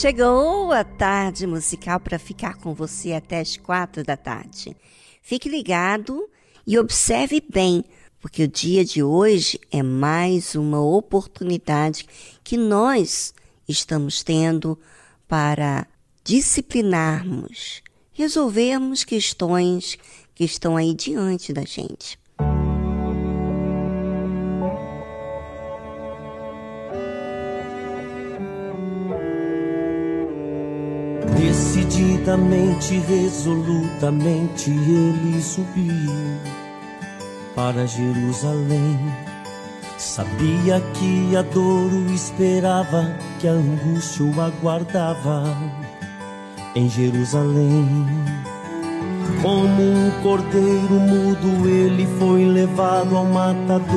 Chegou a tarde musical para ficar com você até as quatro da tarde. Fique ligado e observe bem, porque o dia de hoje é mais uma oportunidade que nós estamos tendo para disciplinarmos, resolvermos questões que estão aí diante da gente. Decididamente, resolutamente ele subiu para Jerusalém. Sabia que a dor o esperava, que a angústia o aguardava em Jerusalém. Como um cordeiro mudo, ele foi levado ao matadouro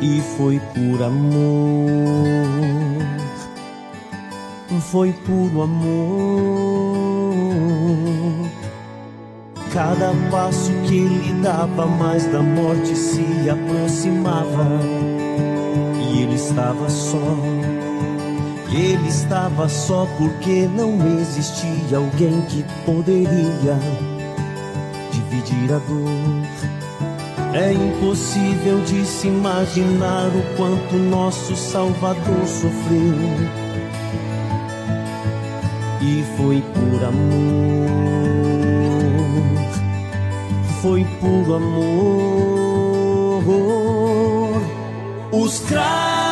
e foi por amor foi puro amor. Cada passo que ele dava, mais da morte se aproximava. E ele estava só. Ele estava só porque não existia alguém que poderia dividir a dor. É impossível de se imaginar o quanto nosso Salvador sofreu e foi por amor, foi por amor. Os cravos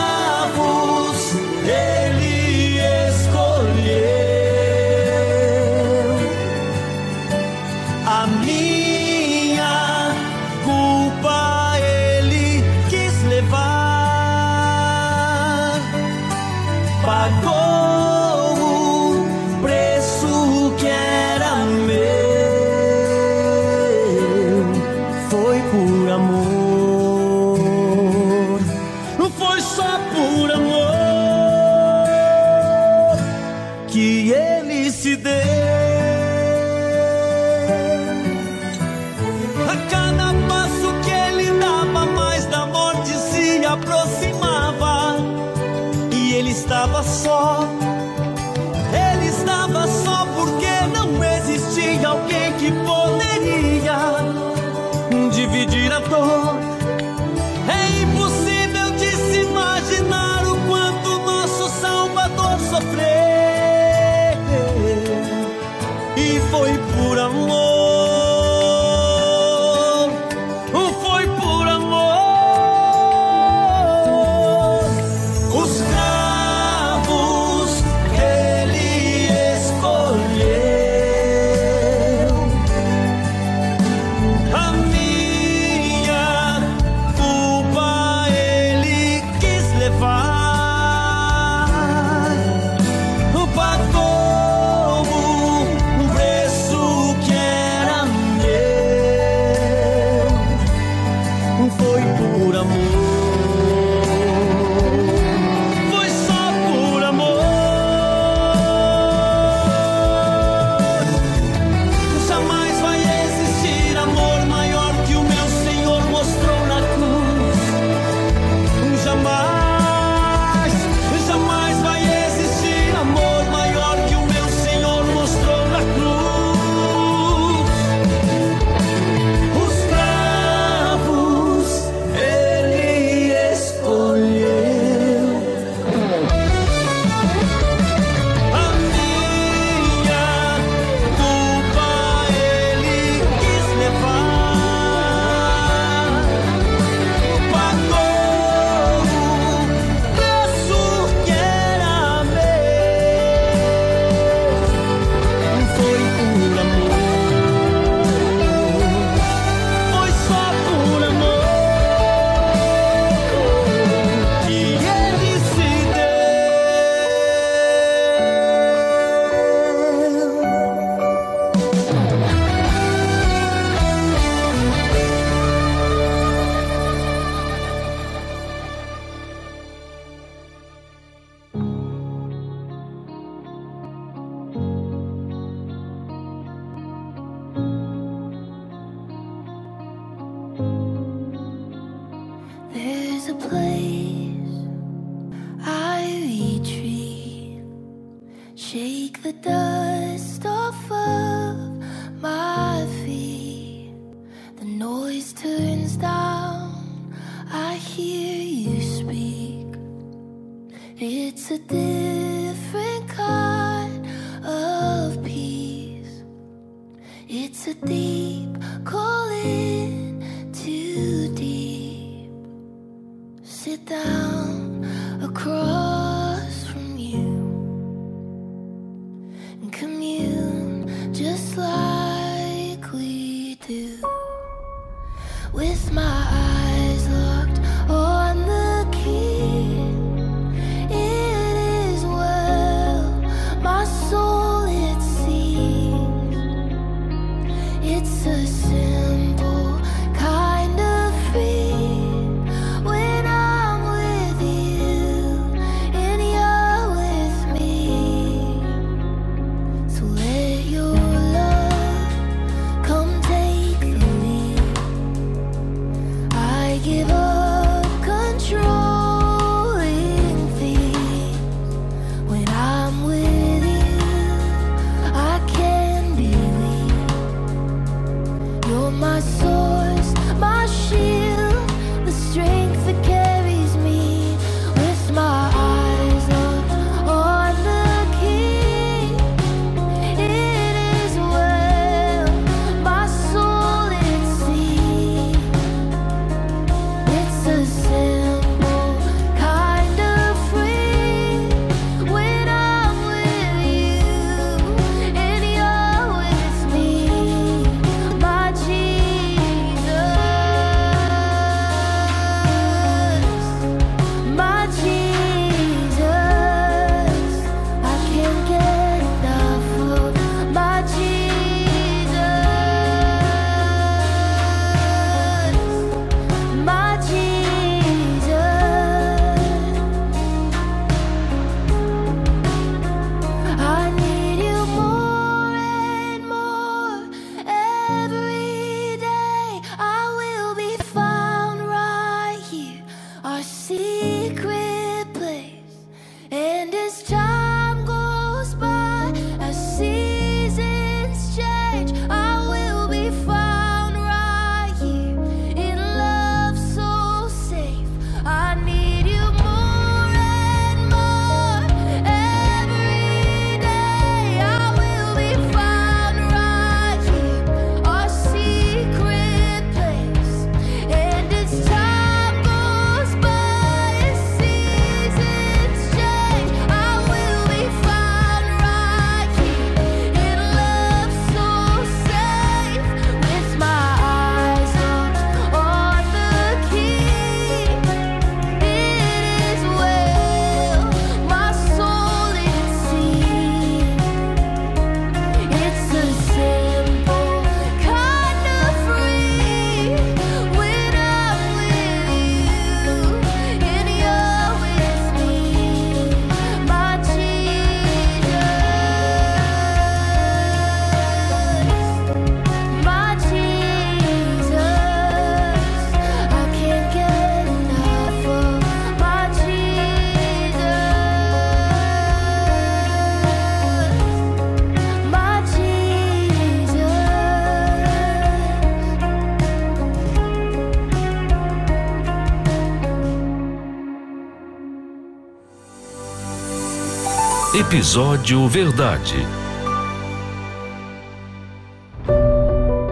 Episódio Verdade.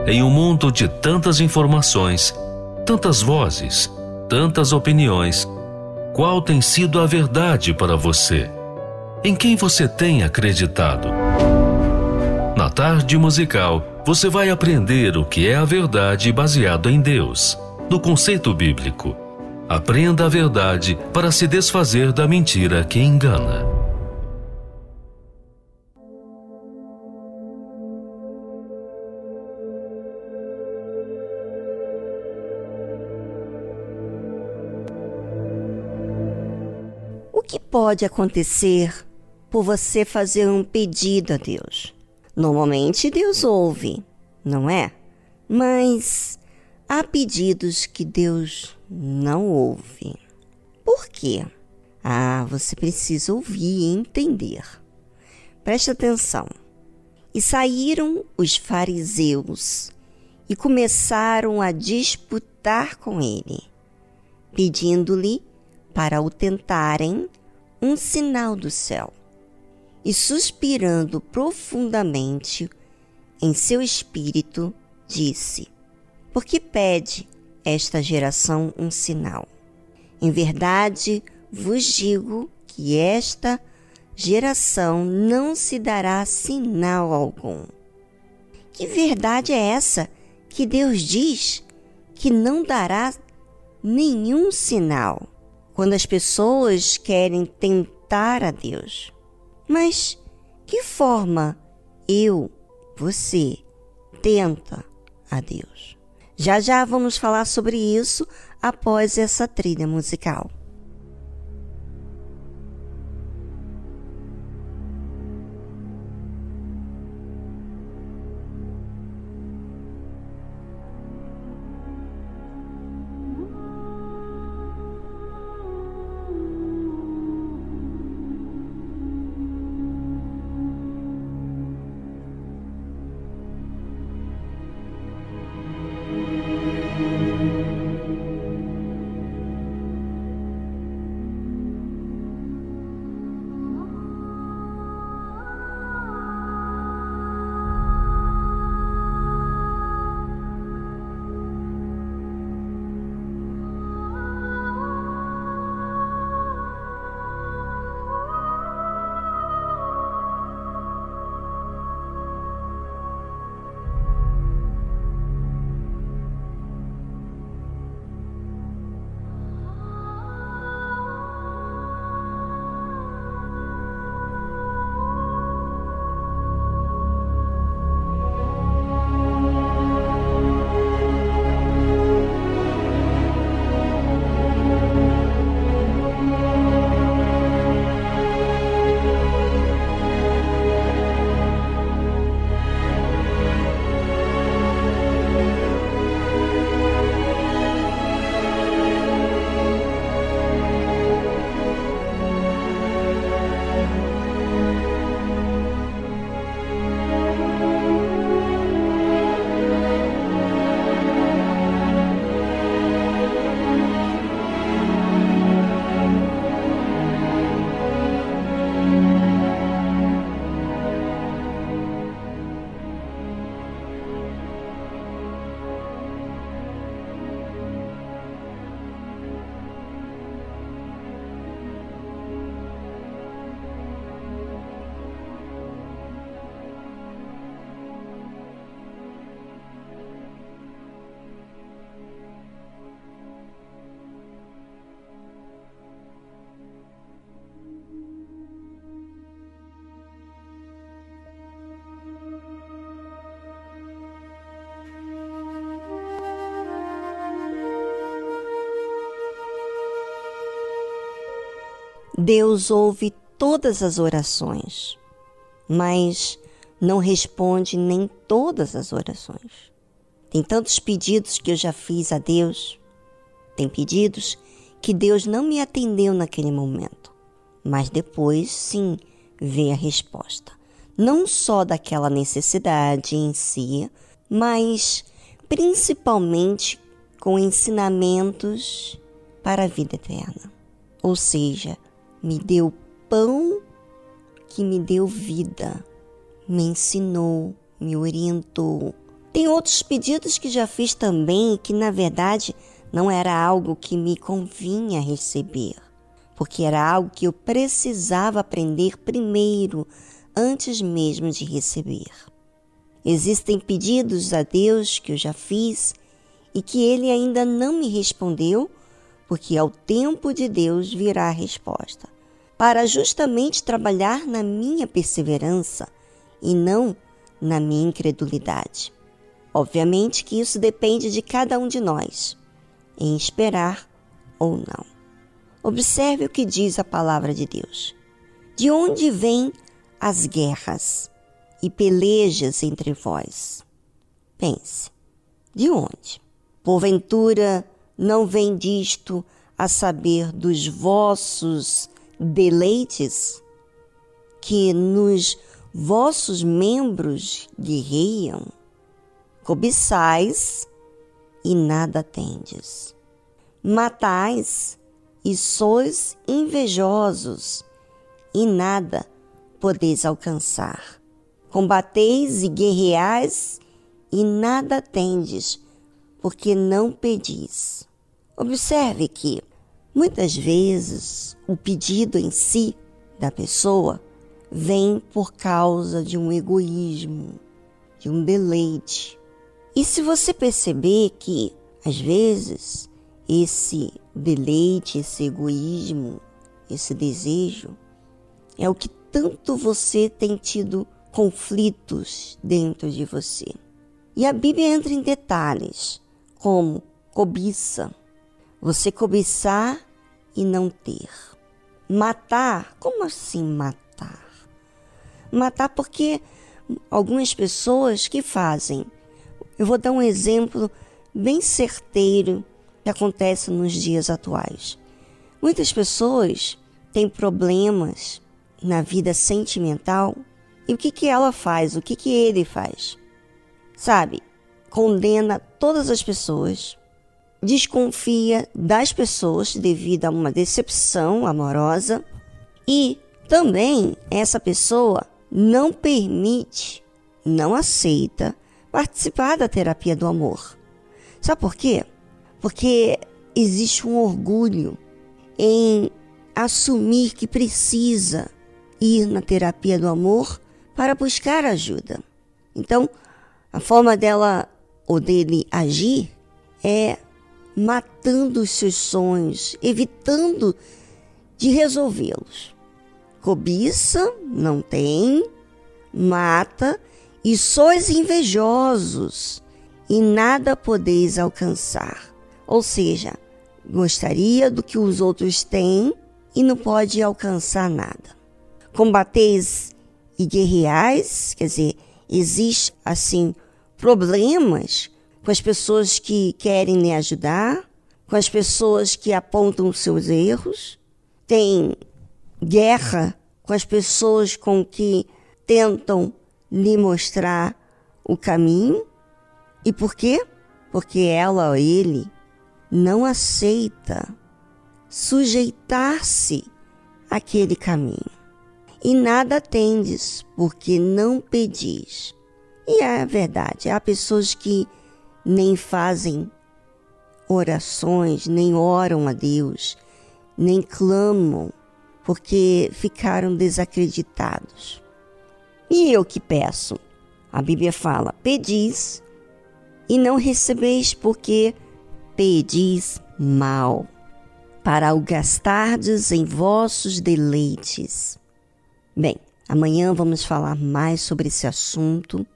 Em um mundo de tantas informações, tantas vozes, tantas opiniões, qual tem sido a verdade para você? Em quem você tem acreditado? Na tarde musical, você vai aprender o que é a verdade baseado em Deus, no conceito bíblico. Aprenda a verdade para se desfazer da mentira que engana. Que pode acontecer por você fazer um pedido a Deus? Normalmente Deus ouve, não é? Mas há pedidos que Deus não ouve. Por quê? Ah, você precisa ouvir e entender. Preste atenção. E saíram os fariseus e começaram a disputar com ele, pedindo-lhe para o tentarem um sinal do céu. E suspirando profundamente em seu espírito, disse: Por que pede esta geração um sinal? Em verdade vos digo que esta geração não se dará sinal algum. Que verdade é essa que Deus diz que não dará nenhum sinal? Quando as pessoas querem tentar a Deus. Mas que forma eu, você, tenta a Deus? Já já vamos falar sobre isso após essa trilha musical. Deus ouve todas as orações, mas não responde nem todas as orações. Tem tantos pedidos que eu já fiz a Deus, tem pedidos que Deus não me atendeu naquele momento, mas depois sim vê a resposta. Não só daquela necessidade em si, mas principalmente com ensinamentos para a vida eterna. Ou seja, me deu pão que me deu vida, me ensinou, me orientou. Tem outros pedidos que já fiz também que, na verdade, não era algo que me convinha receber, porque era algo que eu precisava aprender primeiro, antes mesmo de receber. Existem pedidos a Deus que eu já fiz e que ele ainda não me respondeu, porque ao tempo de Deus virá a resposta, para justamente trabalhar na minha perseverança e não na minha incredulidade. Obviamente que isso depende de cada um de nós, em esperar ou não. Observe o que diz a palavra de Deus. De onde vêm as guerras e pelejas entre vós? Pense, de onde? Porventura não vem disto a saber dos vossos deleites, que nos vossos membros guerreiam? Cobiçais e nada tendes. Matais e sois invejosos e nada podeis alcançar. Combateis e guerreais e nada tendes, porque não pedis. Observe que muitas vezes o pedido em si da pessoa vem por causa de um egoísmo, de um deleite, e se você perceber que, às vezes, esse deleite, esse egoísmo, esse desejo, é o que tanto você tem tido conflitos dentro de você. E a Bíblia entra em detalhes, como cobiça, você cobiçar e não ter. Matar, como assim matar? Matar porque algumas pessoas que fazem eu vou dar um exemplo bem certeiro que acontece nos dias atuais. Muitas pessoas têm problemas na vida sentimental e o que, que ela faz, o que, que ele faz? Sabe? Condena todas as pessoas, desconfia das pessoas devido a uma decepção amorosa e também essa pessoa não permite, não aceita participar da terapia do amor. Sabe por quê? Porque existe um orgulho em assumir que precisa ir na terapia do amor para buscar ajuda. Então, a forma dela ou dele agir é matando os seus sonhos, evitando de resolvê-los. Cobiça, não tem, mata e sois invejosos, e nada podeis alcançar. Ou seja, gostaria do que os outros têm e não pode alcançar nada. Combateis e guerreais, quer dizer, existe assim problemas com as pessoas que querem lhe ajudar, com as pessoas que apontam os seus erros, tem guerra com as pessoas com que tentam lhe mostrar o caminho. E por quê? Porque ela ou ele não aceita sujeitar-se àquele caminho. E nada tendes, porque não pedis. E é verdade, há pessoas que nem fazem orações, nem oram a Deus, nem clamam, porque ficaram desacreditados. E eu que peço? A Bíblia fala: pedis e não recebeis, porque pedis mal, para o gastardes em vossos deleites. Bem, amanhã vamos falar mais sobre esse assunto,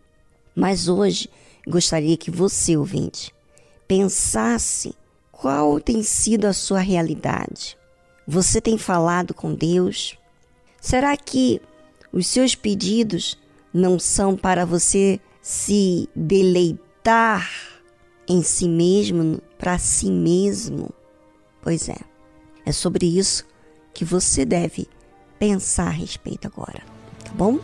mas hoje gostaria que você, ouvinte, pensasse qual tem sido a sua realidade. Você tem falado com Deus? Será que os seus pedidos não são para você se deleitar em si mesmo, para si mesmo. Pois é, é sobre isso que você deve pensar a respeito agora, tá bom?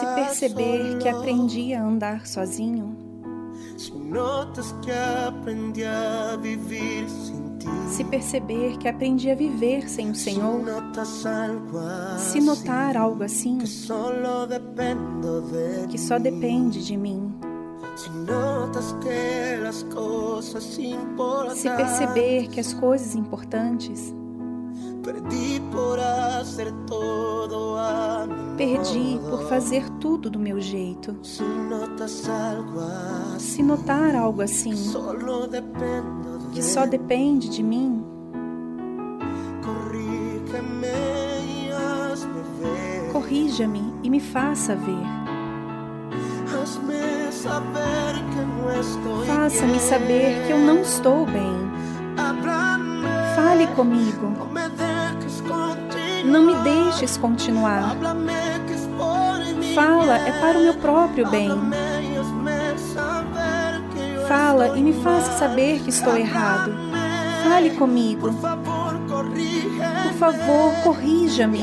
Se perceber que aprendi a andar sozinho, Se perceber que aprendi a viver sem o Senhor, se notar algo assim, que só depende de mim, se perceber que as coisas importantes Perdi perdi por fazer tudo do meu jeito, se notar algo assim, que só depende de mim, corrija-me e me faça ver. Faça-me saber que eu não estou bem. Fale comigo. Não me deixes continuar. Fala, é para o meu próprio bem. Fala e me faça saber que estou errado. Fale comigo. Por favor, corrija-me.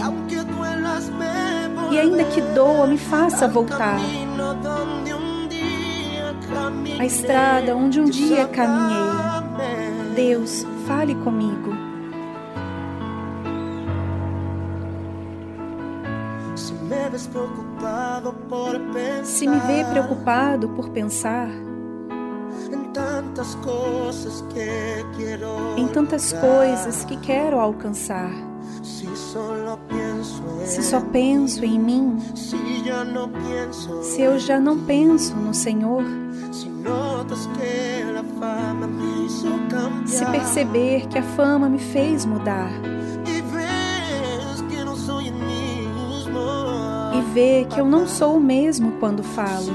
E ainda que doa, me faça voltar. A estrada onde um dia caminhei. Deus, fale comigo. Se me vê preocupado por pensar em tantas coisas que quero alcançar, se só penso em mim, se eu já não penso no Senhor, se perceber que a fama me fez mudar ver que eu não sou o mesmo quando falo,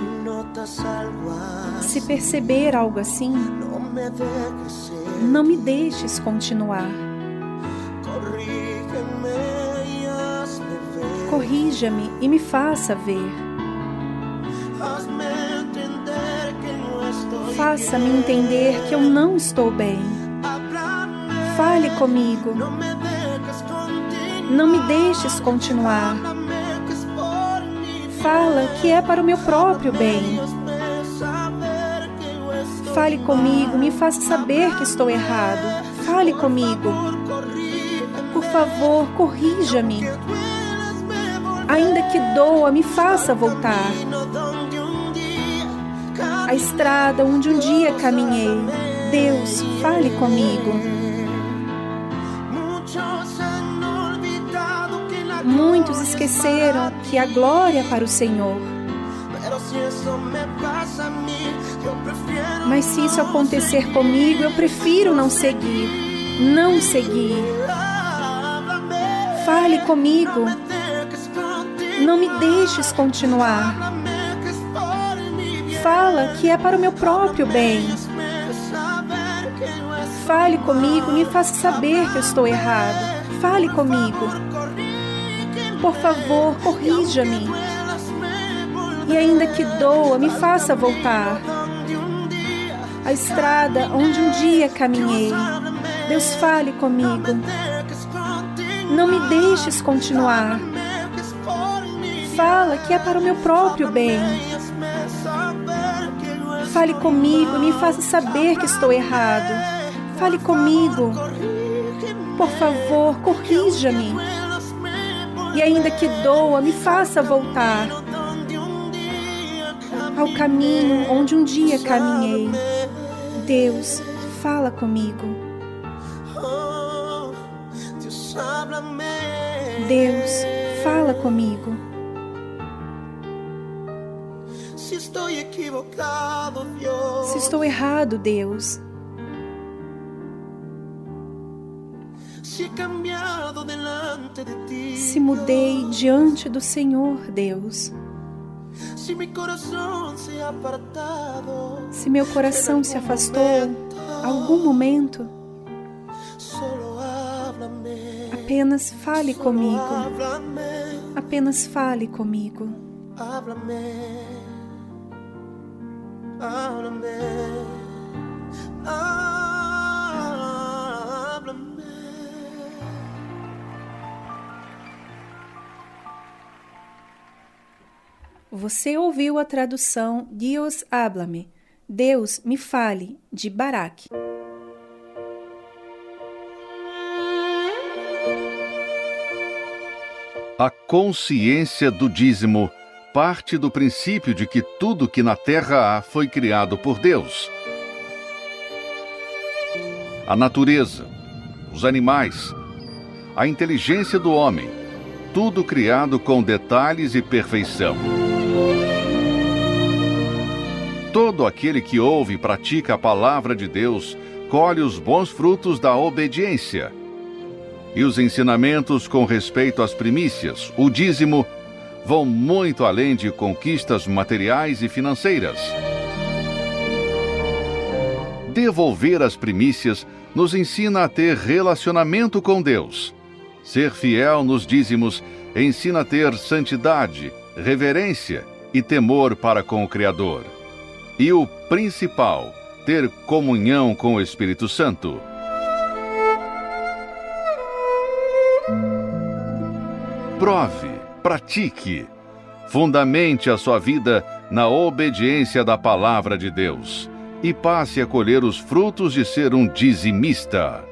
se perceber algo assim, não me deixes continuar. Corrija-me e me faça ver. Faça-me entender que eu não estou bem. Fale comigo. Não me deixes continuar. Fala que é para o meu próprio bem. Fale comigo, me faça saber que estou errado. Fale comigo. Por favor, corrija-me. Ainda que doa, me faça voltar. A estrada onde um dia caminhei. Deus, fale comigo. Muitos esqueceram que a glória é para o Senhor. Mas se isso acontecer comigo, eu prefiro não seguir. Não seguir. Fale comigo. Não me deixes continuar. Fala que é para o meu próprio bem. Fale comigo, me faça saber que eu estou errado. Fale comigo. Por favor, corrija-me. E ainda que doa, me faça voltar. A estrada onde um dia caminhei. Deus, fale comigo. Não me deixes continuar. Fala que é para o meu próprio bem. Fale comigo, me faça saber que estou errado. Fale comigo. Por favor, corrija-me. E ainda que doa, me faça voltar ao caminho onde um dia caminhei. Deus, fala comigo. Deus, fala comigo. Se estou errado, Deus, se mudei diante do Senhor, Deus, se meu coração se afastou algum momento, apenas fale comigo. Apenas fale comigo. Háblame. Háblame. Você ouviu a tradução Dios háblame, Deus me fale, de Barak. A consciência do dízimo parte do princípio de que tudo que na terra há foi criado por Deus. A natureza, os animais, a inteligência do homem, tudo criado com detalhes e perfeição. Todo aquele que ouve e pratica a palavra de Deus colhe os bons frutos da obediência. E os ensinamentos com respeito às primícias, o dízimo, vão muito além de conquistas materiais e financeiras. Devolver as primícias nos ensina a ter relacionamento com Deus Ser fiel nos dízimos ensina a ter santidade, reverência e temor para com o Criador. E o principal, ter comunhão com o Espírito Santo. Prove, pratique, fundamente a sua vida na obediência da palavra de Deus e passe a colher os frutos de ser um dizimista.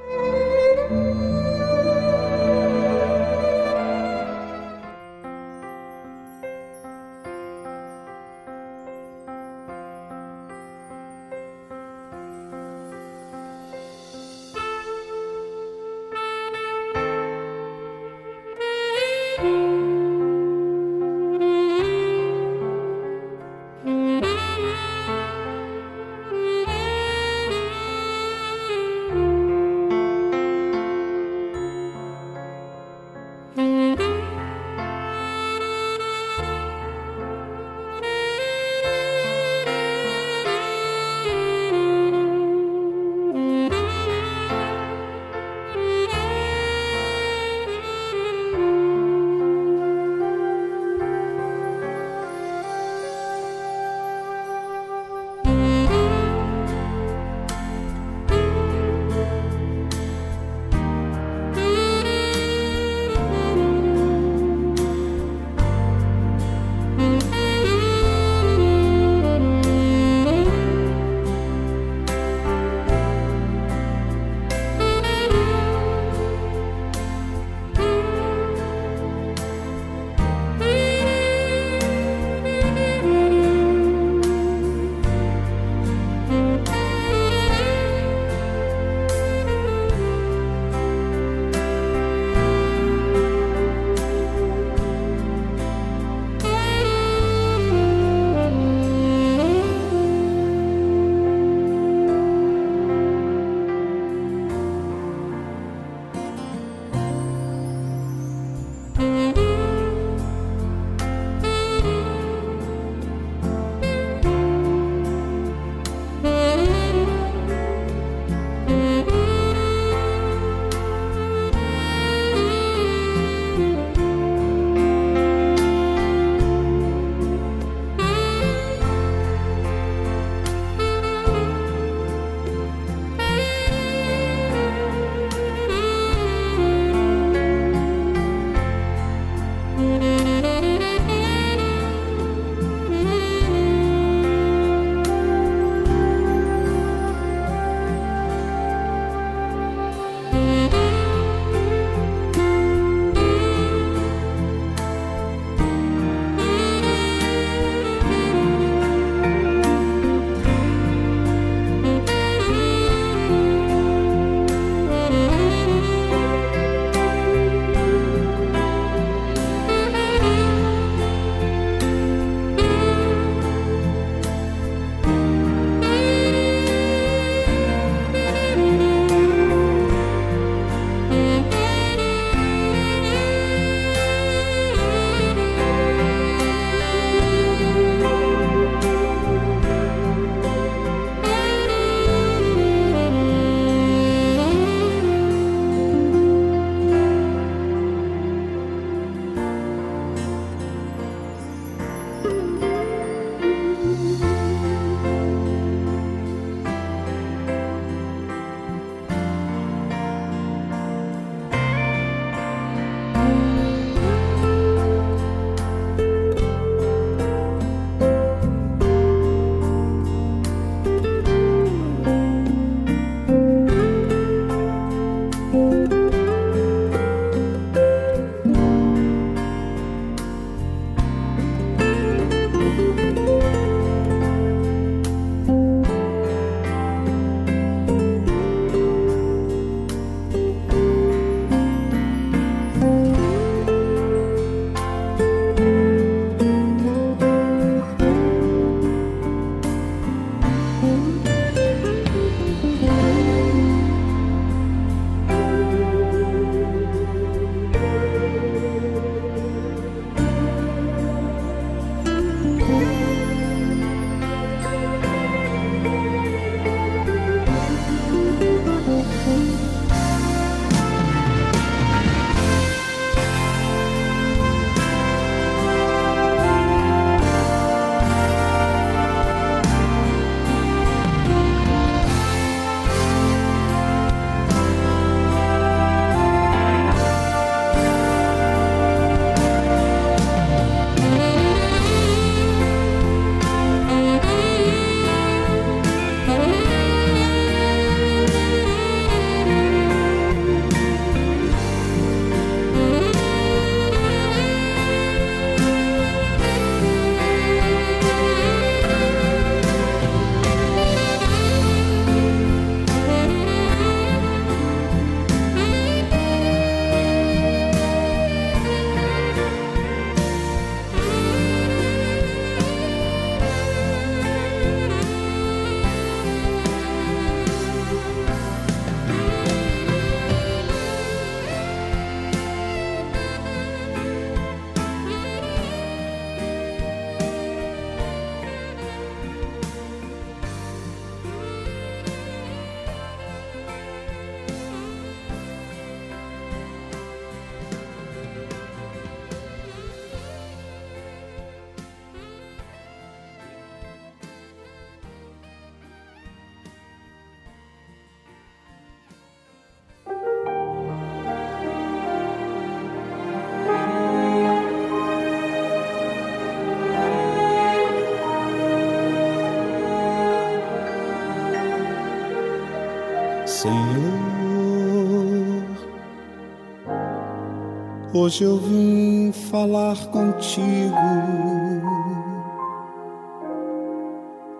Hoje eu vim falar contigo.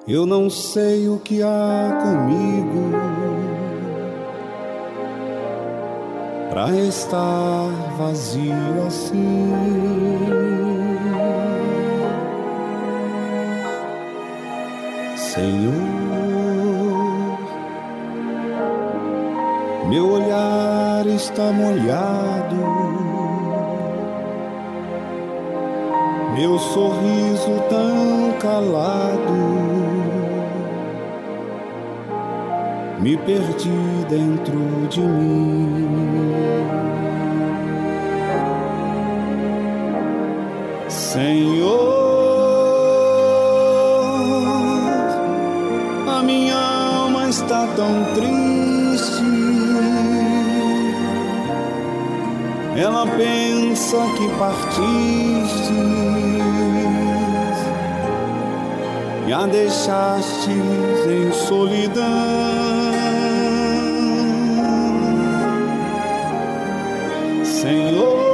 Eu não sei o que há comigo para estar vazio assim. Senhor, meu olhar está molhado. Meu sorriso tão calado. Me perdi dentro de mim. Senhor, a minha alma está tão triste. Ela pensa que partiste e a deixaste em solidão. Senhor,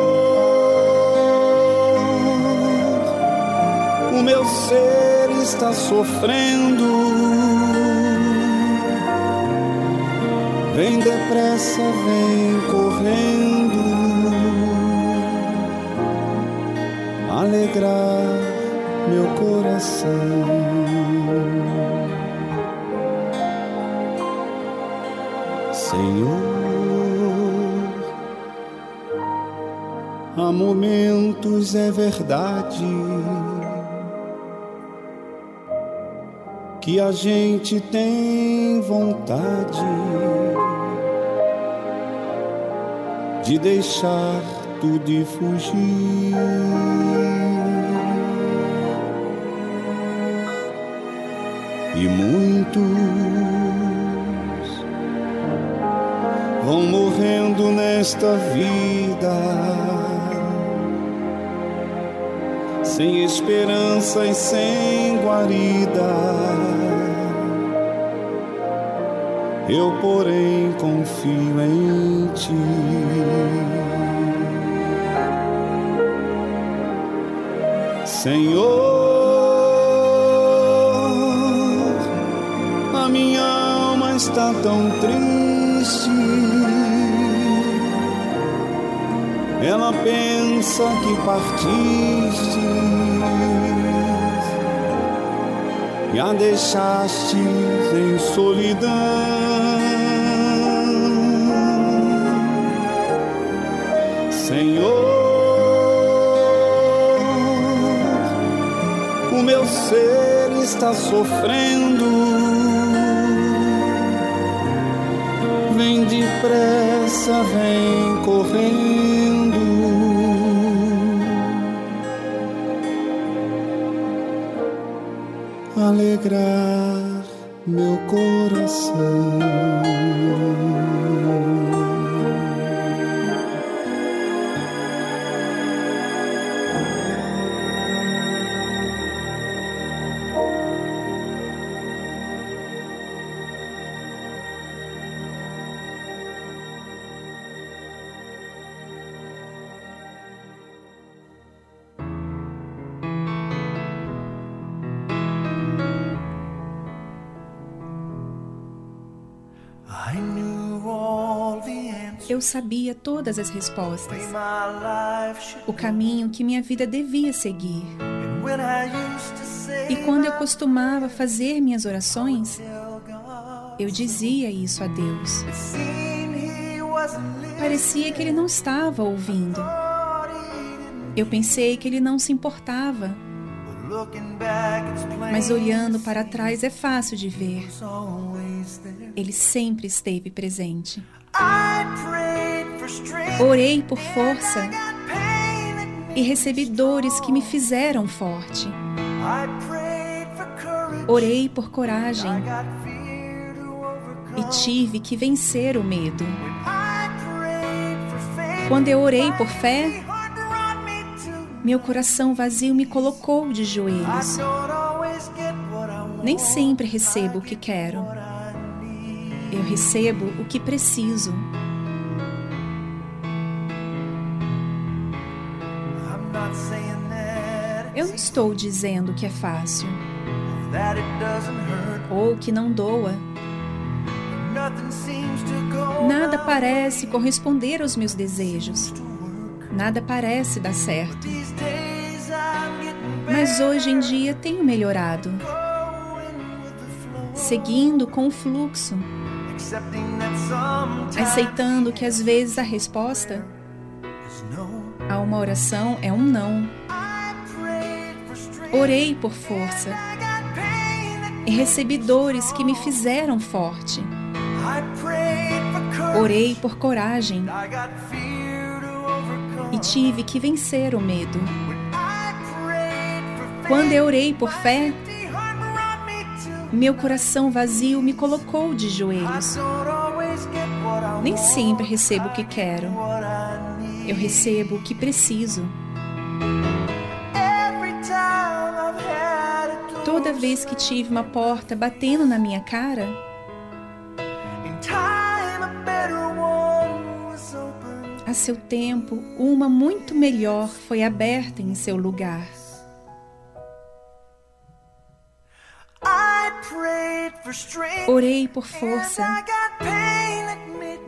o meu ser está sofrendo. Vem depressa, vem correndo, alegrar meu coração. Senhor, há momentos é verdade que a gente tem vontade de deixar tudo e fugir. E muitos vão morrendo nesta vida, sem esperança e sem guarida. Eu, porém, confio em ti. Senhor, está tão triste. Ela pensa que partiste e a deixaste em solidão. Senhor, o meu ser está sofrendo. Depressa, vem correndo. Alegrar meu coração. Sabia todas as respostas, o caminho que minha vida devia seguir. E quando eu costumava fazer minhas orações, eu dizia isso a Deus. Parecia que ele não estava ouvindo. Eu pensei que ele não se importava, mas olhando para trás é fácil de ver. Ele sempre esteve presente. Orei por força e recebi dores que me fizeram forte. Orei por coragem e tive que vencer o medo. Quando eu orei por fé, meu coração vazio me colocou de joelhos. Nem sempre recebo o que quero. Eu recebo o que preciso. Eu não estou dizendo que é fácil. Ou que não doa. Nada parece corresponder aos meus desejos. Nada parece dar certo. Mas hoje em dia tenho melhorado, seguindo com o fluxo, aceitando que às vezes a resposta a uma oração é um não. Orei por força e recebi dores que me fizeram forte. Orei por coragem e tive que vencer o medo. Quando eu orei por fé, meu coração vazio me colocou de joelhos. Nem sempre recebo o que quero. Eu recebo o que preciso. Toda vez que tive uma porta batendo na minha cara, a seu tempo, uma muito melhor foi aberta em seu lugar. Orei por força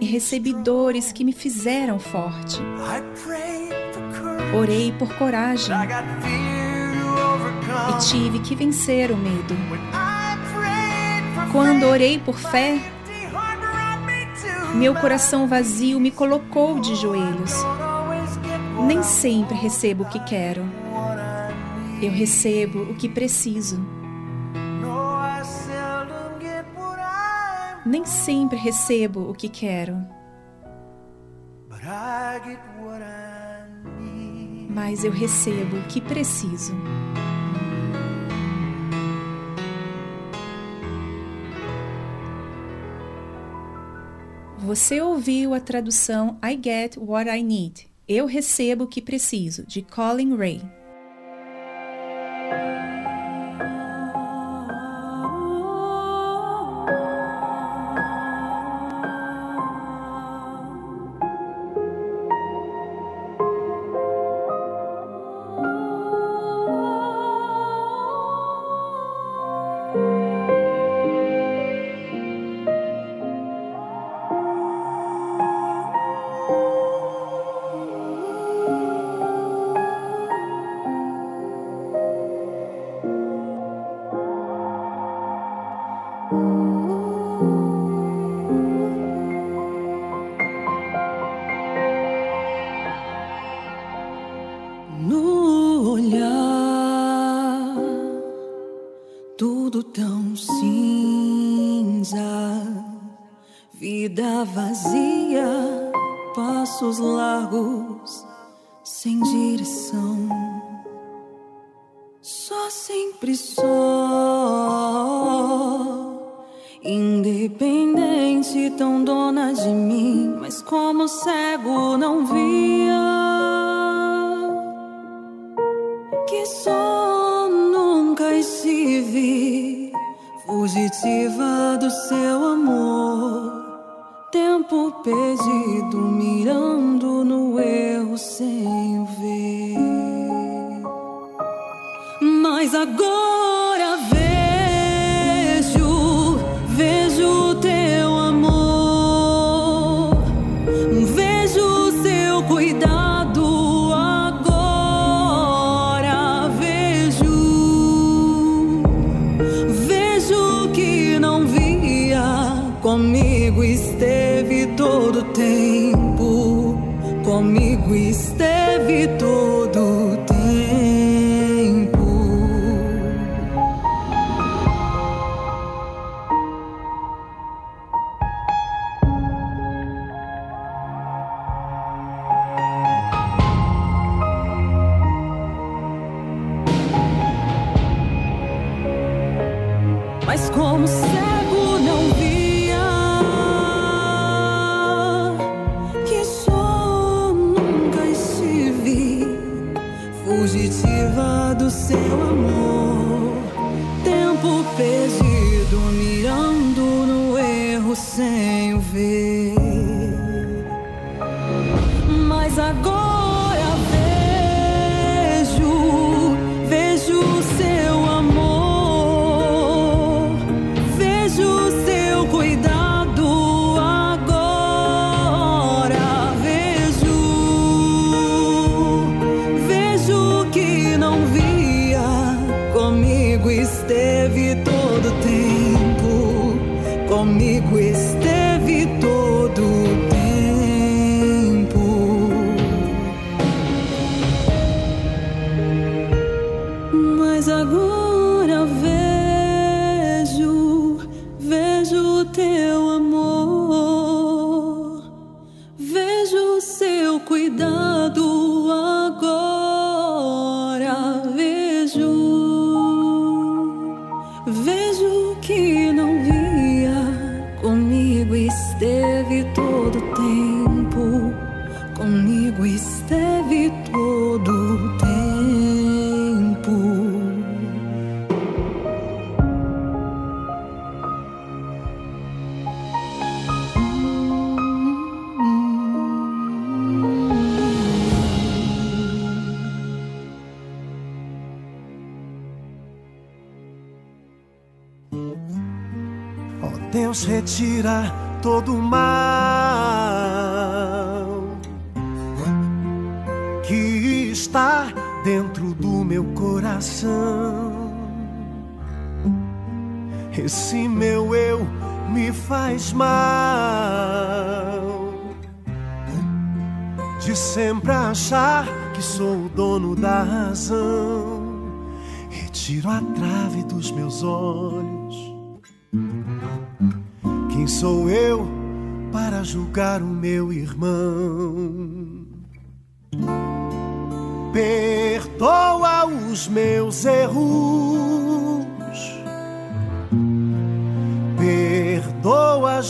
e recebi dores que me fizeram forte. Orei por coragem e tive que vencer o medo. Quando orei por fé, meu coração vazio me colocou de joelhos. Nem sempre recebo o que quero. Eu recebo o que preciso. Nem sempre recebo o que quero. Mas eu recebo o que preciso. Você ouviu a tradução I Get What I Need. Eu recebo o que preciso, de Colin Ray.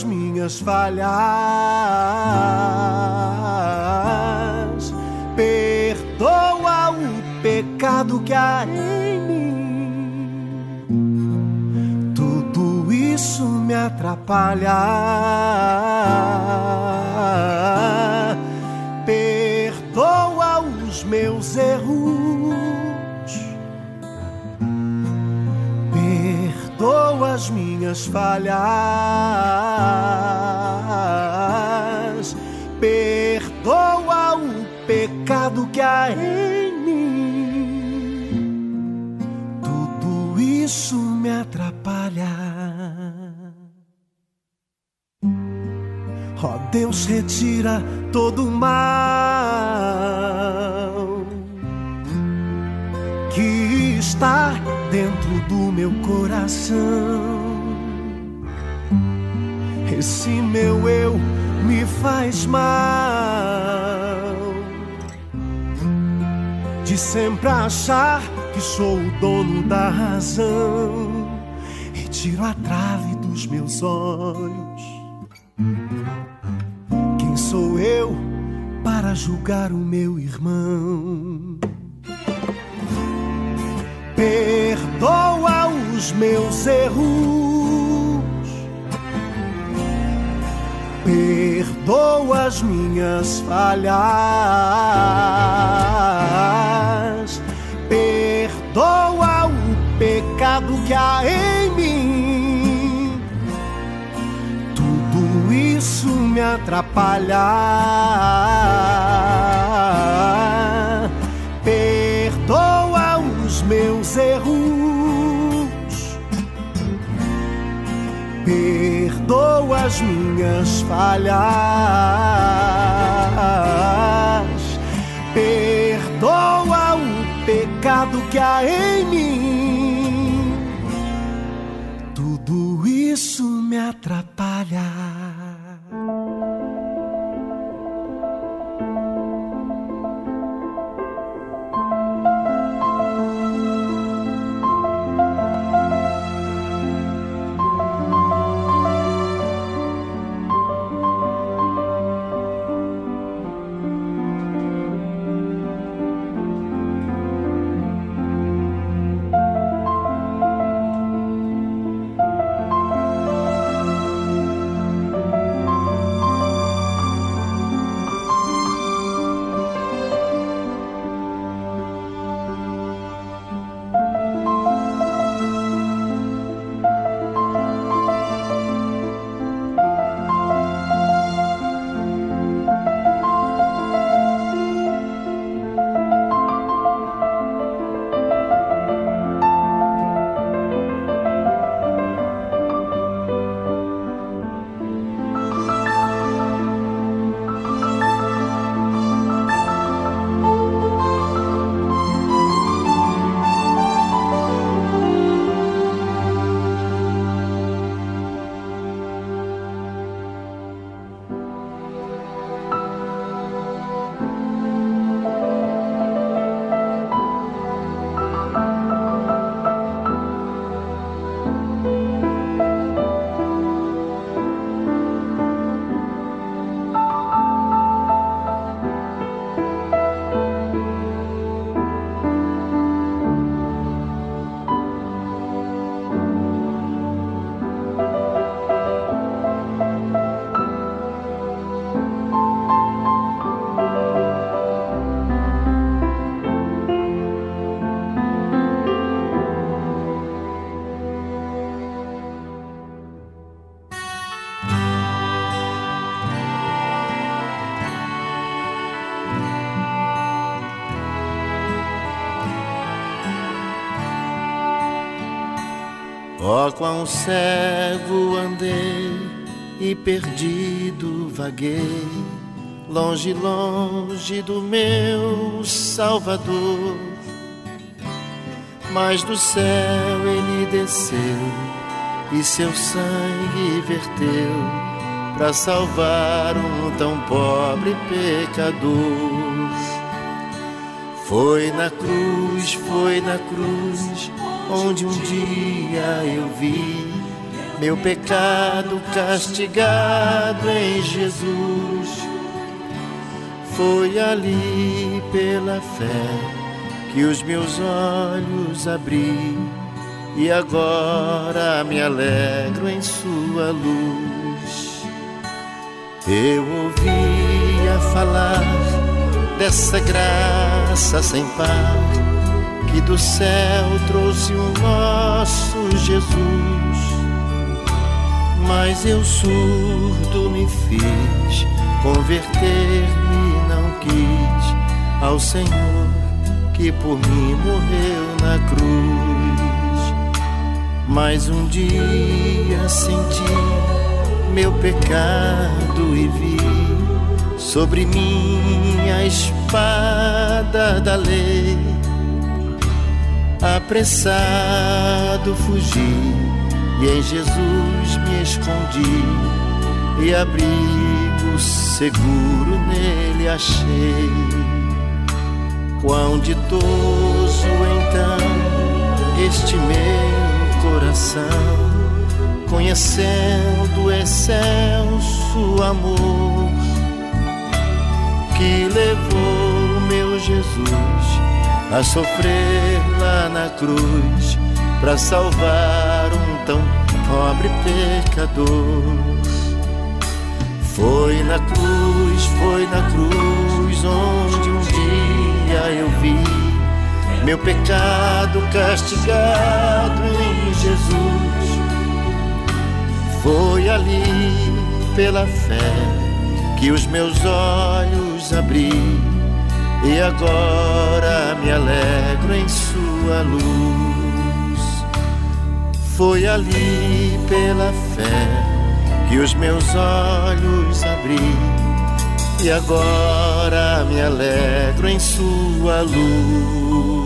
Minhas falhas, perdoa o pecado que há em mim. Tudo isso me atrapalha. Perdoa os meus erros. As minhas falhas. Perdoa o pecado que há em mim. Tudo isso me atrapalha. Ó Deus, retira todo o mal está dentro do meu coração. Esse meu eu me faz mal de sempre achar que sou o dono da razão. Retiro a trave dos meus olhos. Quem sou eu para julgar o meu irmão? Perdoa os meus erros, perdoa as minhas falhas, perdoa o pecado que há em mim. Tudo isso me atrapalha. Meus erros. Perdoa as minhas falhas. Perdoa o pecado que há em mim. Tudo isso me atrapalha. Quão cego andei e perdido vaguei, longe, longe do meu Salvador. Mas do céu ele desceu e seu sangue verteu para salvar um tão pobre pecador. Foi na cruz, foi na cruz, onde um dia eu vi meu pecado castigado em Jesus. Foi ali pela fé que os meus olhos abri e agora me alegro em Sua luz. Eu ouvia falar dessa graça sem par que do céu trouxe o nosso Jesus. Mas eu surdo me fiz, converter-me não quis ao Senhor que por mim morreu na cruz. Mas um dia senti meu pecado e vi sobre minha espada da lei. Apressado fugi e em Jesus me escondi e abrigo seguro nele achei. Quão ditoso então este meu coração, conhecendo o excelso amor que levou meu Jesus a sofrer lá na cruz para salvar um tão pobre pecador. Foi na cruz, foi na cruz onde um dia eu vi meu pecado castigado em Jesus. Foi ali pela fé que os meus olhos abri e agora me alegro em sua luz. Foi ali pela fé que os meus olhos abri e agora me alegro em sua luz.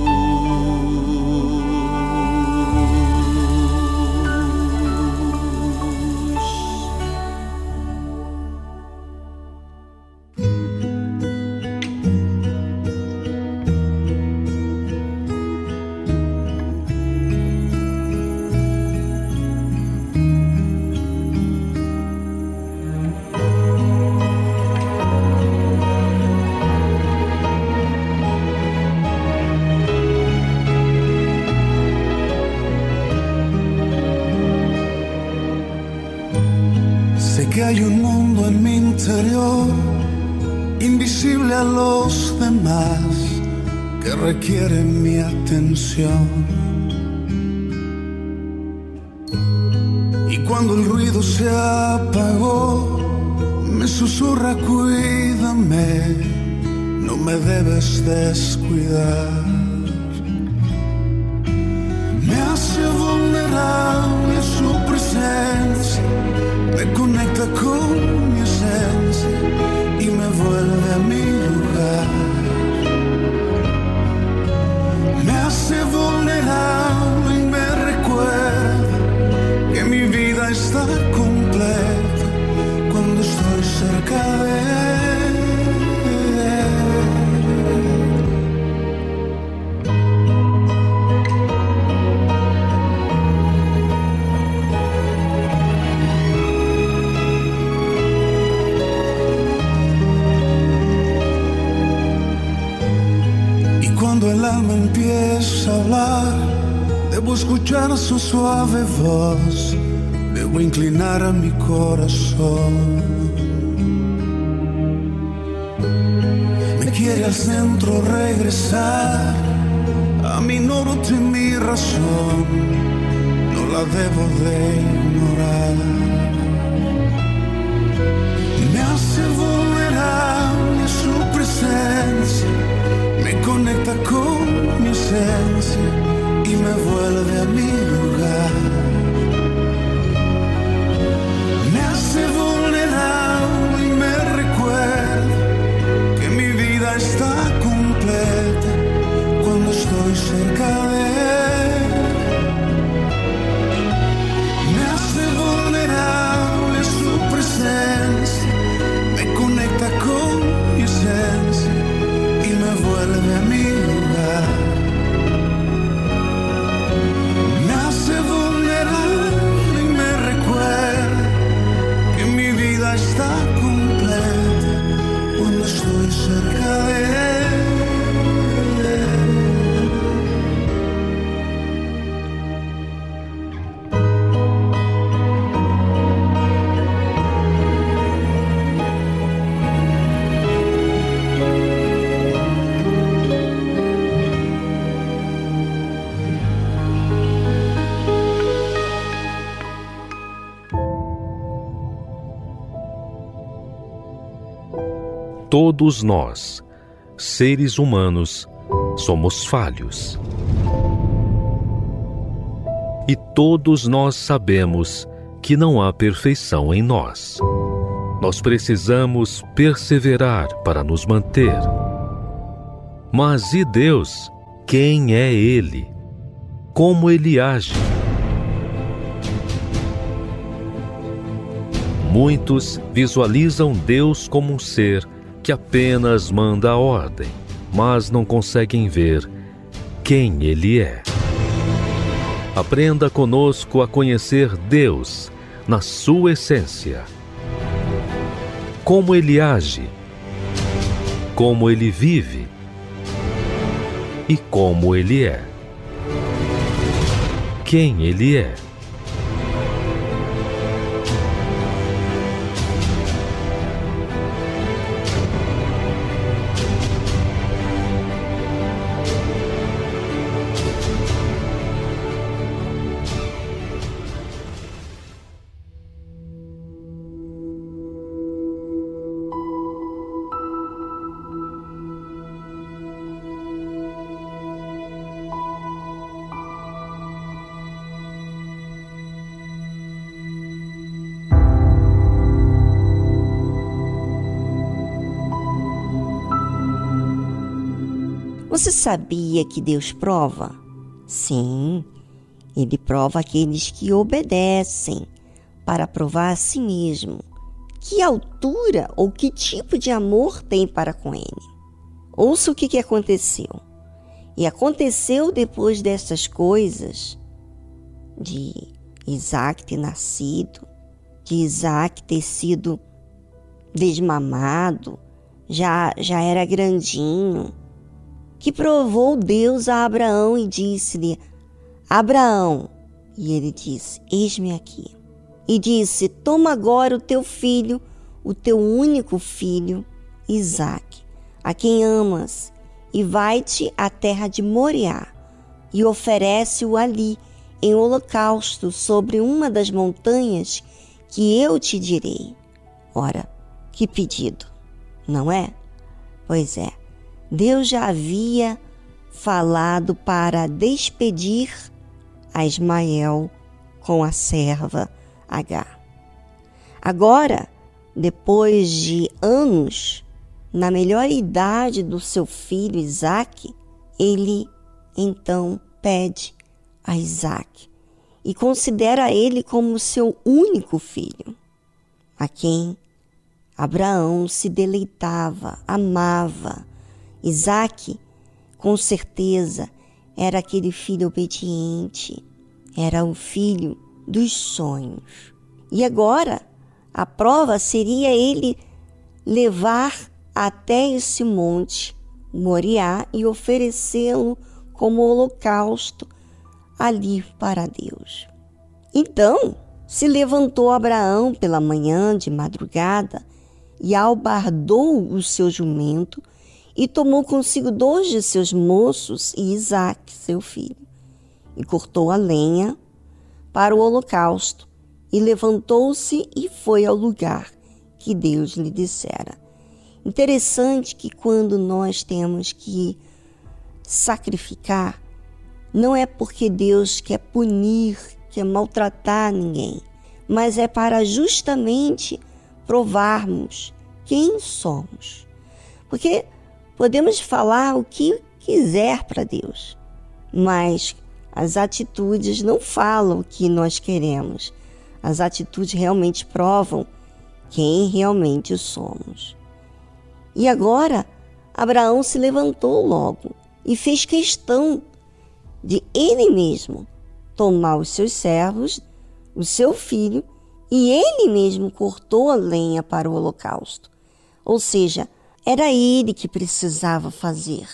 Requiere mi atención. Y cuando el ruido se apagó, me susurra, cuídame, no me debes descuidar. y me vuelve a mi lugar. Me hace vulnerable y me recuerda que mi vida está completa cuando estoy cerca Todos nós, seres humanos, somos falhos. E todos nós sabemos que não há perfeição em nós. Nós precisamos perseverar para nos manter. Mas e Deus? Quem é Ele? Como Ele age? Muitos visualizam Deus como um ser que apenas manda a ordem, mas não conseguem ver quem Ele é. Aprenda conosco a conhecer Deus na sua essência. Como Ele age, como Ele vive e como Ele é. Quem Ele é. Sabia que Deus prova? Sim, ele prova aqueles que obedecem para provar a si mesmo que altura ou que tipo de amor tem para com ele. Ouça o que, que aconteceu. E aconteceu depois dessas coisas de Isaac ter nascido, de Isaac ter sido desmamado, já, já era grandinho, que provou Deus a Abraão e disse-lhe: Abraão, e ele disse: Eis-me aqui. E disse: Toma agora o teu filho, o teu único filho, Isaque, a quem amas, e vai-te à terra de Moriá, e oferece-o ali em holocausto sobre uma das montanhas que eu te direi. Ora, que pedido, não é? Pois é, Deus já havia falado para despedir a Ismael com a serva Agar. Agora, depois de anos, na melhor idade do seu filho Isaac, ele então pede a Isaac e considera ele como seu único filho, a quem Abraão se deleitava, amava. Isaac, com certeza, era aquele filho obediente, era o filho dos sonhos. E agora, a prova seria ele levar até esse monte, Moriá, e oferecê-lo como holocausto ali para Deus. Então, se levantou Abraão pela manhã de madrugada e albardou o seu jumento e tomou consigo dois de seus moços e Isaque, seu filho, e cortou a lenha para o holocausto e levantou-se e foi ao lugar que Deus lhe dissera. Interessante que quando nós temos que sacrificar, não é porque Deus quer punir, quer maltratar ninguém, mas é para justamente provarmos quem somos. Porque Podemos falar o que quiser para Deus, mas as atitudes não falam o que nós queremos. As atitudes realmente provam quem realmente somos. E agora, Abraão se levantou logo e fez questão de ele mesmo tomar os seus servos, o seu filho, e ele mesmo cortou a lenha para o holocausto. Ou seja, era ele que precisava fazer.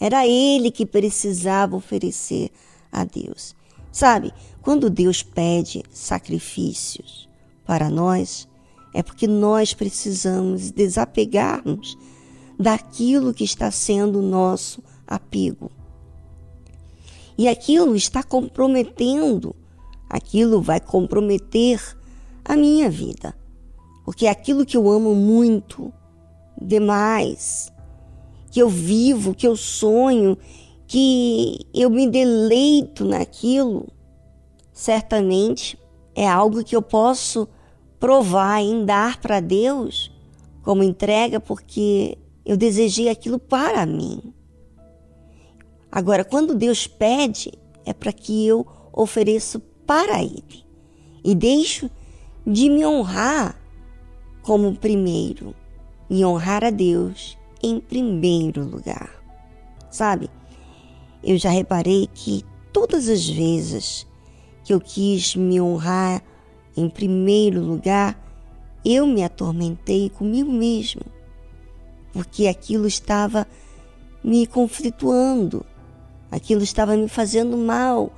Era ele que precisava oferecer a Deus. Sabe, quando Deus pede sacrifícios para nós, é porque nós precisamos desapegarmos daquilo que está sendo nosso apego. E aquilo está comprometendo, aquilo vai comprometer a minha vida. Porque é aquilo que eu amo muito, demais, que eu vivo, que eu sonho, que eu me deleito naquilo, certamente é algo que eu posso provar em dar para Deus como entrega, porque eu desejei aquilo para mim. Agora, quando Deus pede, é para que eu ofereça para Ele e deixo de me honrar como primeiro e honrar a Deus em primeiro lugar. Sabe, eu já reparei que todas as vezes que eu quis me honrar em primeiro lugar, eu me atormentei comigo mesmo, porque aquilo estava me conflituando, aquilo estava me fazendo mal,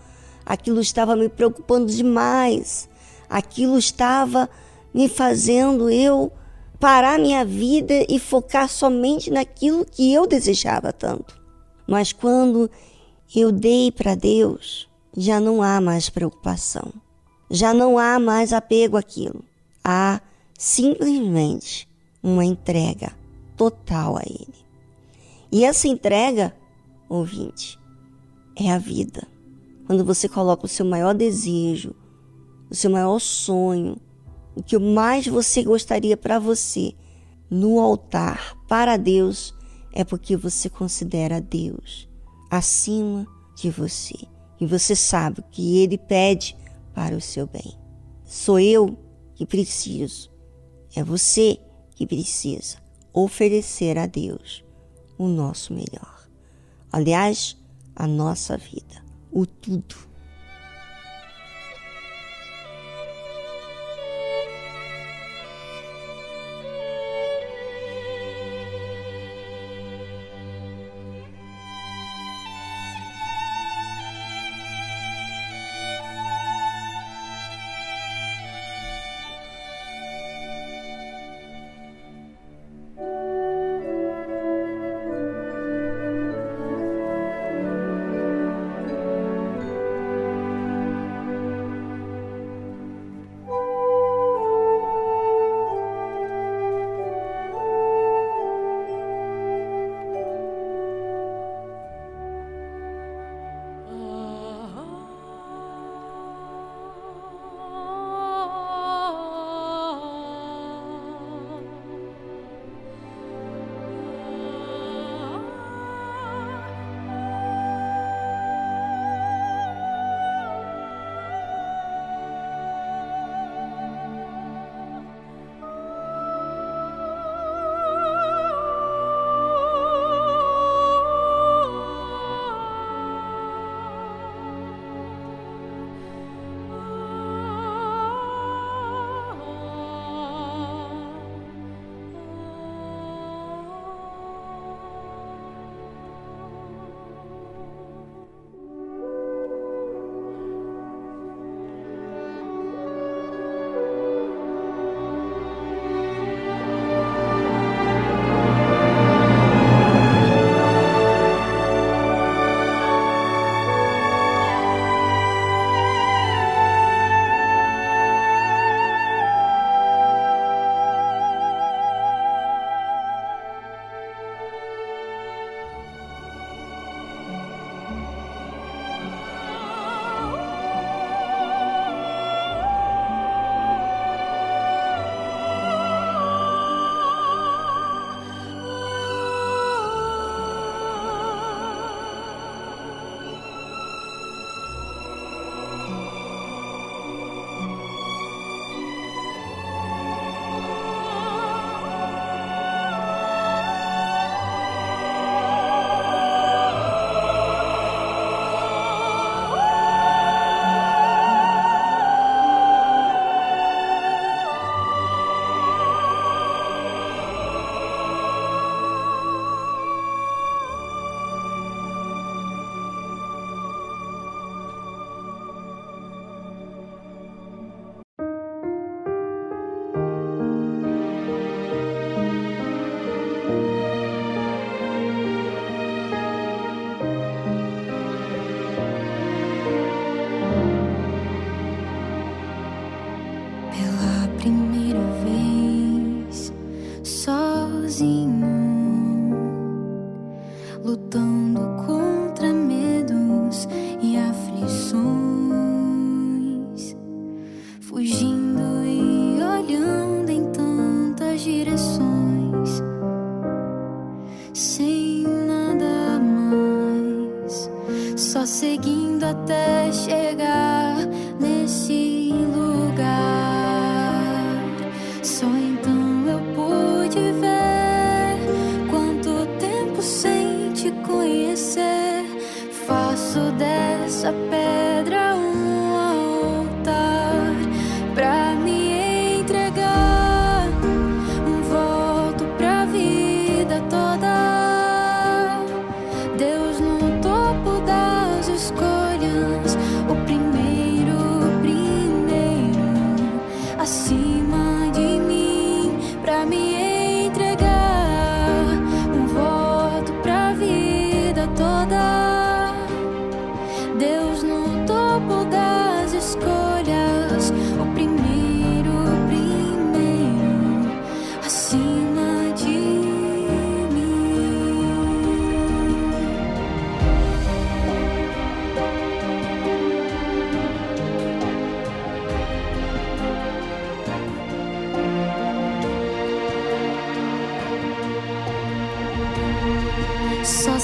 aquilo estava me preocupando demais, aquilo estava me fazendo eu parar minha vida e focar somente naquilo que eu desejava tanto. Mas quando eu dei para Deus, já não há mais preocupação, já não há mais apego àquilo. Há simplesmente uma entrega total a Ele. E essa entrega, ouvinte, é a vida. Quando você coloca o seu maior desejo, o seu maior sonho, o que mais você gostaria para você no altar para Deus é porque você considera Deus acima de você e você sabe que Ele pede para o seu bem. Sou eu que preciso, é você que precisa oferecer a Deus o nosso melhor. Aliás, a nossa vida, o tudo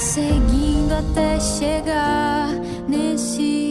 seguindo até chegar nesse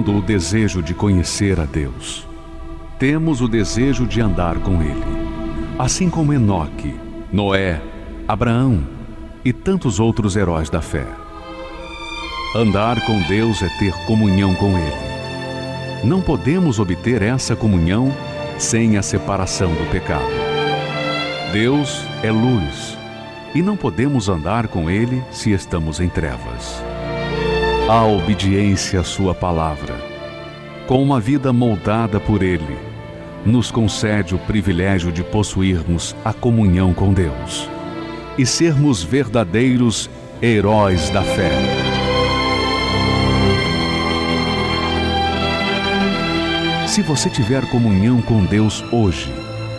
tendo o desejo de conhecer a Deus. Temos o desejo de andar com Ele, assim como Enoque, Noé, Abraão e tantos outros heróis da fé. Andar com Deus é ter comunhão com Ele. Não podemos obter essa comunhão sem a separação do pecado. Deus é luz e não podemos andar com Ele se estamos em trevas. A obediência à Sua palavra, com uma vida moldada por Ele, nos concede o privilégio de possuirmos a comunhão com Deus e sermos verdadeiros heróis da fé. Se você tiver comunhão com Deus hoje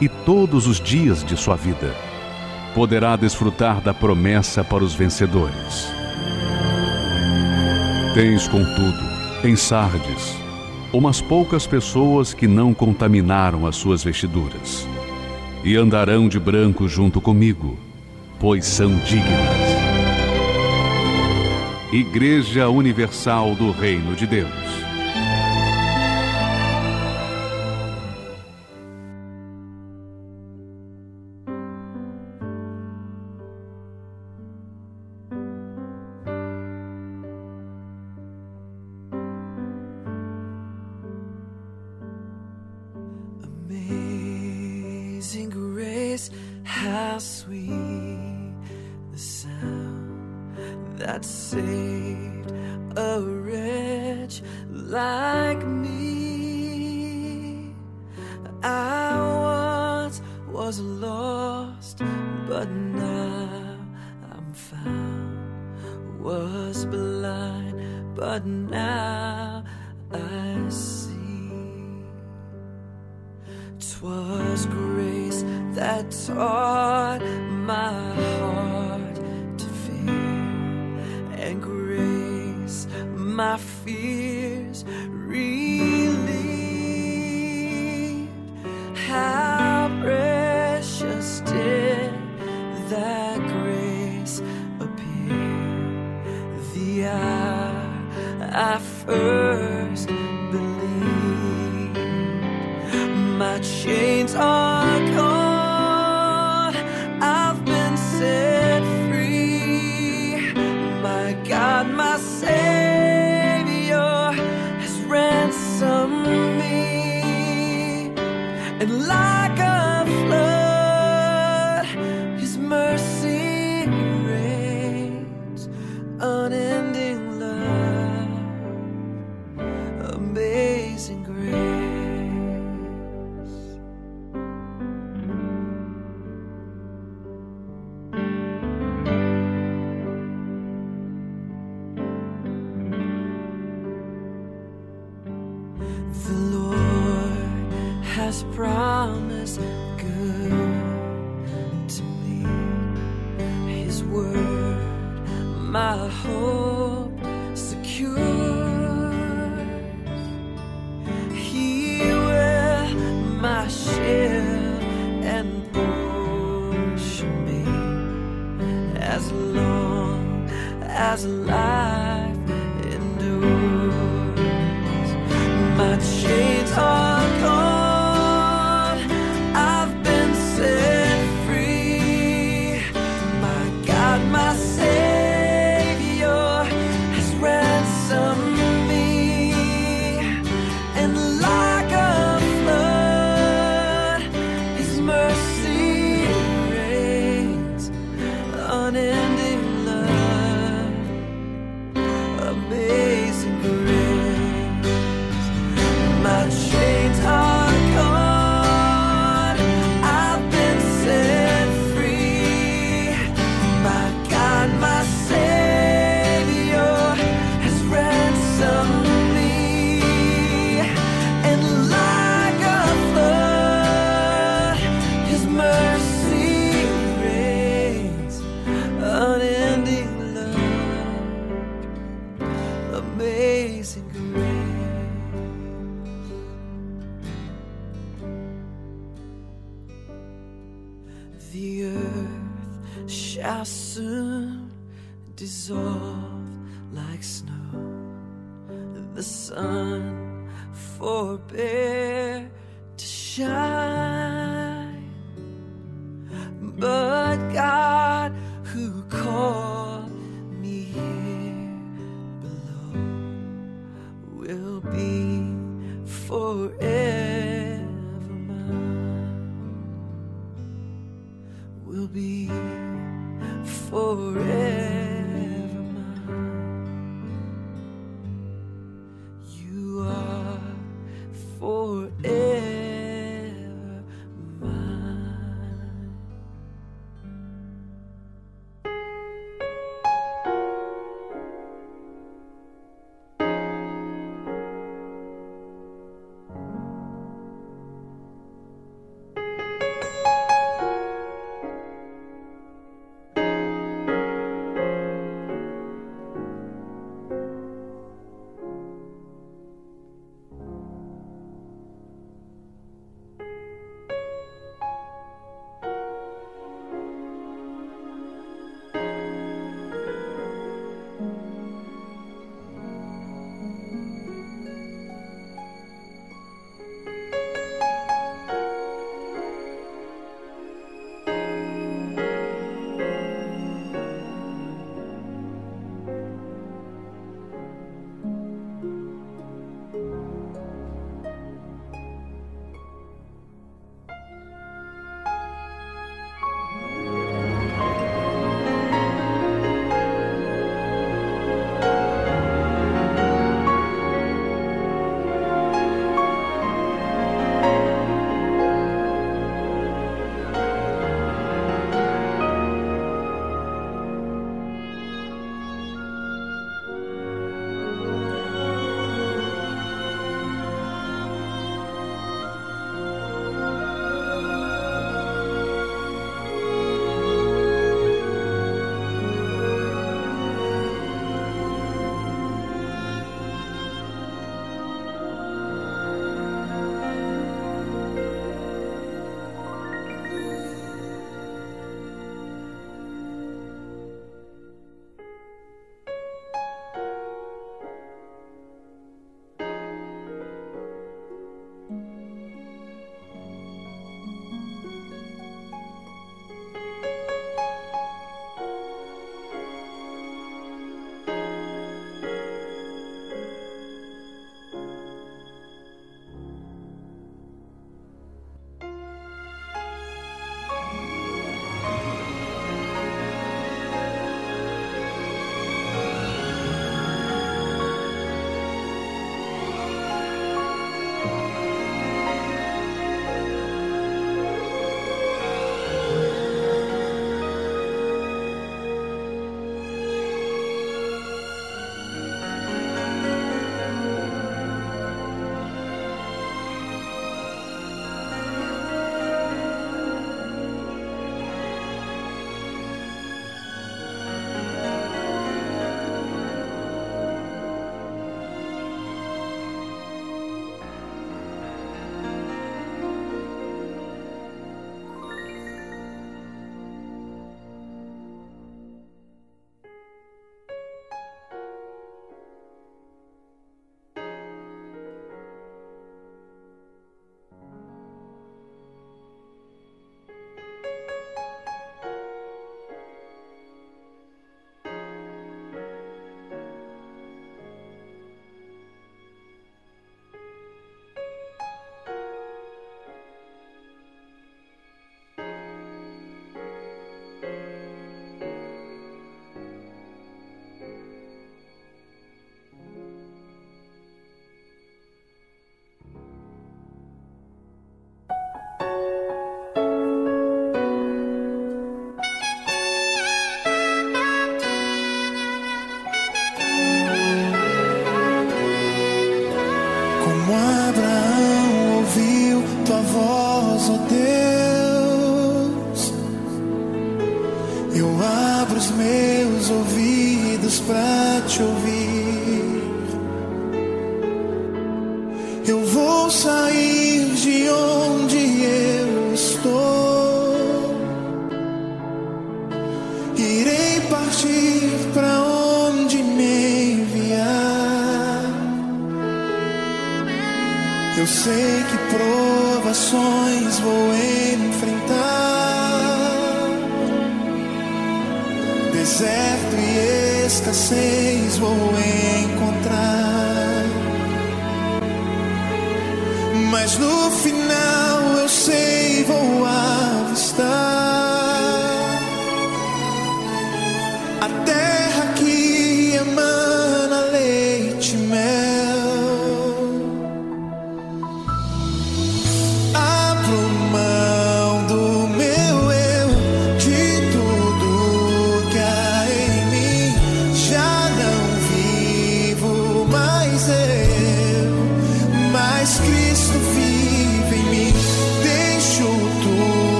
e todos os dias de sua vida, poderá desfrutar da promessa para os vencedores. Tens, contudo, em Sardes, umas poucas pessoas que não contaminaram as suas vestiduras, e andarão de branco junto comigo pois são dignas. Igreja Universal do Reino de Deus.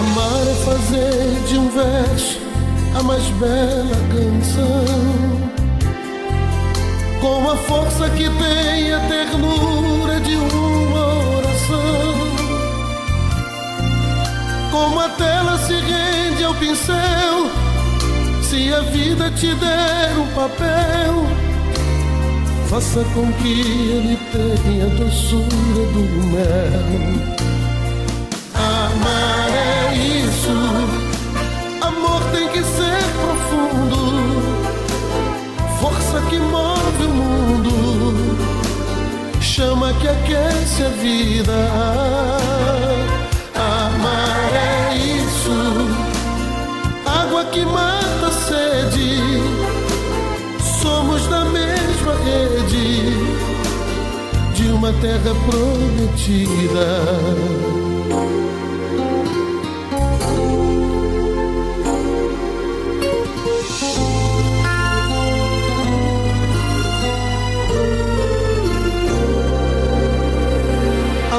Amar é fazer de um verso a mais bela canção. Com a força que tem a ternura de uma oração. Como a tela se rende ao pincel, se a vida te der um papel, faça com que ele tenha a doçura do mel. Amor tem que ser profundo. Força que move o mundo. Chama que aquece a vida. Amar é isso. Água que mata a sede. Somos da mesma rede de uma terra prometida.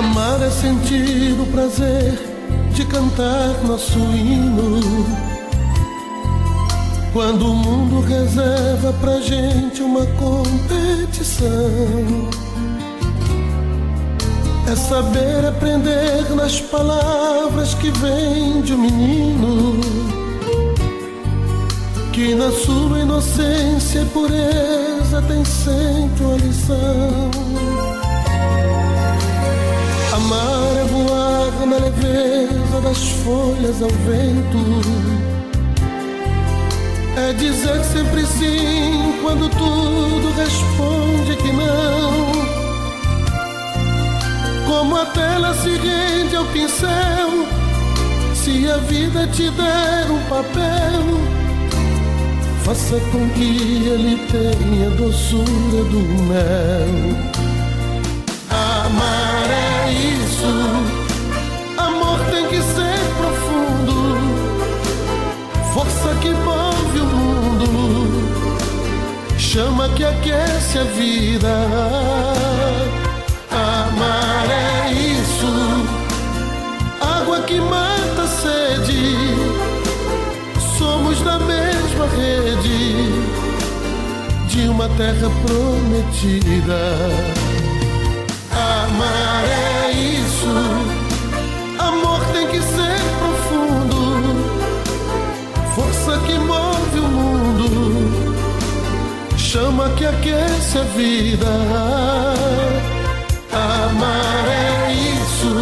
Amar é sentir o prazer de cantar nosso hino. Quando o mundo reserva pra gente uma competição. é saber aprender nas palavras que vêm de um menino que na sua inocência e pureza tem sempre uma lição. Amar é voar na leveza das folhas ao vento é dizer sempre sim quando tudo responde que não. Como a tela se rende ao pincel, se a vida te der um papel, faça com que ele tenha a doçura do mel. Isso, amor tem que ser profundo, força que move o mundo, chama que aquece a vida. Amar é isso, água que mata a sede, somos da mesma rede. De uma terra prometida. Amar é chama que aquece a vida. Amar é isso,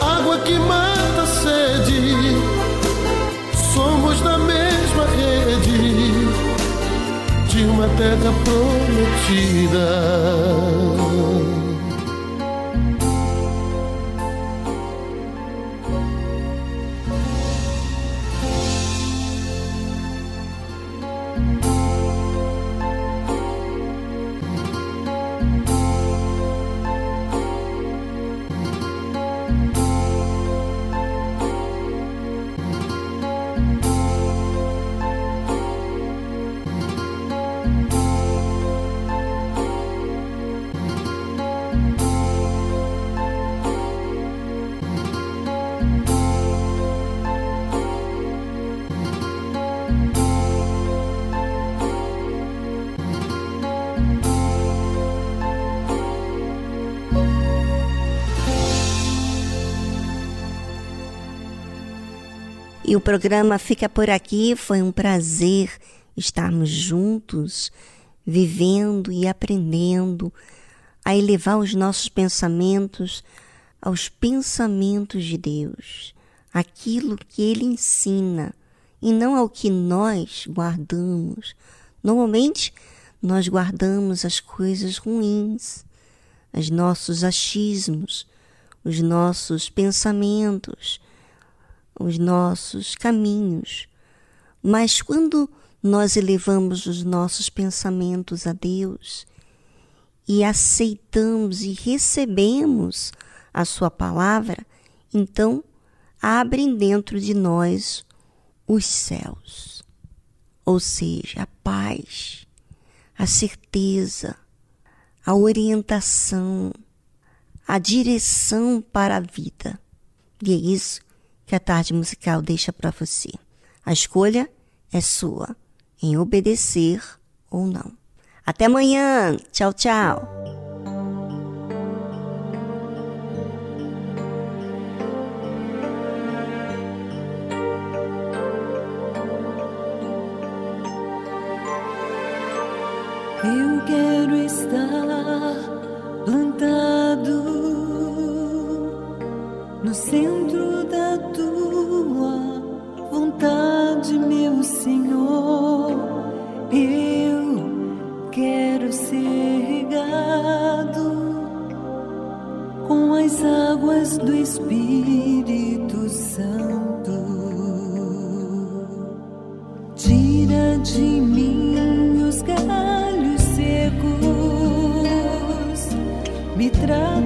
água que mata a sede, somos da mesma rede de uma terra prometida. O programa fica por aqui. Foi um prazer estarmos juntos, vivendo e aprendendo a elevar os nossos pensamentos aos pensamentos de Deus, aquilo que Ele ensina e não ao que nós guardamos. Normalmente, nós guardamos as coisas ruins, os nossos achismos, os nossos pensamentos, os nossos caminhos. Mas quando nós elevamos os nossos pensamentos a Deus e aceitamos e recebemos a Sua palavra, então abrem dentro de nós os céus, ou seja, a paz, a certeza, a orientação, a direção para a vida. E é isso que a tarde musical deixa para você. A escolha é sua em obedecer ou não. Até amanhã. Tchau, tchau. Eu quero estar plantado no centro Eu quero ser regado com as águas do Espírito Santo. Tira de mim os galhos secos, me trata,